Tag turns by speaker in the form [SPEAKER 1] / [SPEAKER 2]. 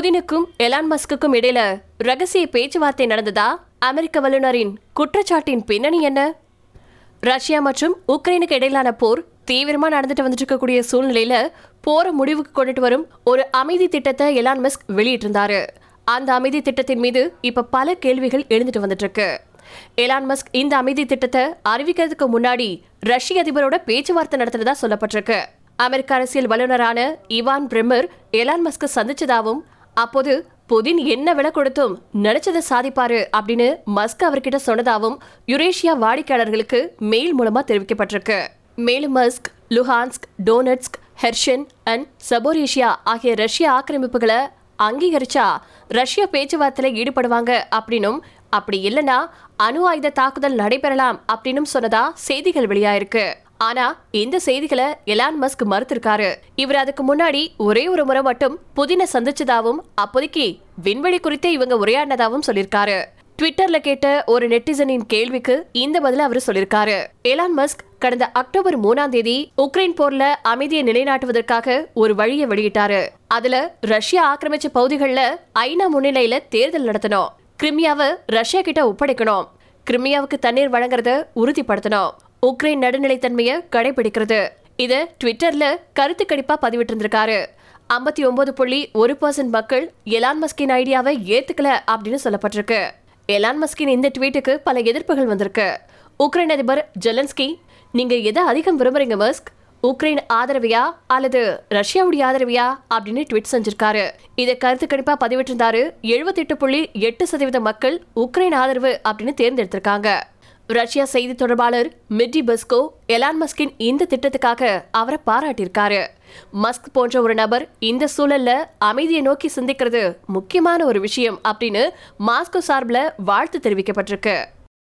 [SPEAKER 1] புதினுக்கும் Elon மஸ்குக்கும் இடையில ரகசிய பேச்சுவார்த்தை நடந்ததா அமெரிக்க வல்லுநரின் குற்றச்சாட்டின் பின்னணி என்ன? ரஷ்யா மற்றும் உக்ரைனுக்கு இடையிலான போர் தீவிரமா நடந்துட்டு வந்துட்டு இருக்கக்கூடிய சூழ்நிலையில போற முடிவுக்கு கொண்டுட்டு வரும் ஒரு அமைதி திட்டத்தை எலான் மஸ்க் வெளியிட்டிருந்தாரு. அந்த அமைதி திட்டத்தின் மீது இப்ப பல கேள்விகள் எழுந்துட்டு வந்துட்டு இருக்கு. எலான் மஸ்க் இந்த அமைதி திட்டத்தை அறிவிக்கிறதுக்கு முன்னாடி ரஷ்ய அதிபரோட பேச்சுவார்த்தை நடத்துறதா சொல்லப்பட்டிருக்கு. அமெரிக்க அரசியல் வல்லுநரான இவான் பிரெமர் எலான் மஸ்க சந்திச்சதாவும் அப்போது புதின் என்ன விலை கொடுத்தும் நினைச்சதை சாதிப்பாரு அப்படின்னு மஸ்க் அவர்கிட்ட சொன்னதாகவும் யுரேஷியா வாடிக்கையாளர்களுக்கு மெயில் மூலமா தெரிவிக்கப்பட்டிருக்கு. மேலும் Musk Luhansk Donetsk Kherson and Zaporizhzhia ஆகிய ரஷ்ய ஆக்கிரமிப்புகளை அங்கீகரிச்சா ரஷ்ய பேச்சுவார்த்தையில ஈடுபடுவாங்க அப்படின்னும் அப்படி இல்லைன்னா அணு ஆயுத தாக்குதல் நடைபெறலாம் அப்படின்னும் சொன்னதா செய்திகள் வெளியாயிருக்கு. ஆனா இந்த செய்திகளை எலான் மஸ்க் மறுத்திருக்காரு. இவர் அதுக்கு முன்னாடி ஒரே ஒரு முறை மட்டும் புதின சந்திச்சதாவும் அப்போதைக்கு விண்வெளி குறித்து இவங்க உரையாடினதாவும் சொல்லியிருக்காரு. ட்விட்டர்ல கேட்ட ஒரு நெட்டிசனின் கேள்விக்கு இந்த பதில அவர் சொல்லியிருக்காரு. எலான் மஸ்க் கடந்த அக்டோபர் மூணாம் தேதி உக்ரைன் போர்ல அமைதியை நிலைநாட்டுவதற்காக ஒரு வழியை வெளியிட்டாரு. அதுல ரஷ்யா ஆக்கிரமிச்ச பகுதிகளில் ஐநா முன்னிலையில தேர்தல் நடத்தணும். கிரிமியாவை ரஷ்யா கிட்ட ஒப்படைக்கணும். கிரிமியாவுக்கு தண்ணீர் வழங்குறத உறுதிப்படுத்தணும். உக்ரைன் நடுநிலைத்தன்மையை கடைபிடிக்கிறது. இது ட்விட்டர்ல கருத்து கணிப்பா பதிவிட்டிருந்திருக்காரு. ஐம்பத்தி ஒன்பது புள்ளி ஒரு பர்சன்ட் மக்கள் எலான் மஸ்கின் ஐடியாவை ஏத்துக்கல அப்படின்னு சொல்லப்பட்டிருக்கு. எலான் மஸ்கின் இந்த ட்வீட்டுக்கு பல எதிர்ப்புகள் வந்திருக்கு. உக்ரைன் அதிபர் ஜெலன்ஸ்கி நீங்க எதை அதிகம் விரும்புறீங்க மஸ்க்? உக்ரைன் ஆதரவையா அல்லது ரஷ்யாவுடைய ஆதரவையா? அப்படின்னு ட்வீட் செஞ்சிருக்காரு. இதை கருத்து கணிப்பா பதிவிட்டிருந்தாரு எழுபத்தெட்டு புள்ளி எட்டு சதவீத மக்கள் உக்ரைன் ஆதரவு அப்படின்னு தேர்ந்தெடுத்திருக்காங்க. ரஷ்யா செய்தி தொடர்பாளர் மிட்டி பஸ்கோ எலான் மஸ்கின் இந்த திட்டத்துக்காக அவரை பாராட்டியிருக்காரு. மஸ்க் போன்ற ஒரு நபர் இந்த சூழல்ல அமைதியை நோக்கி சிந்திக்கிறது முக்கியமான ஒரு விஷயம் அப்படின்னு மாஸ்கோ சார்பில் வாழ்த்து தெரிவிக்கப்பட்டிருக்கு.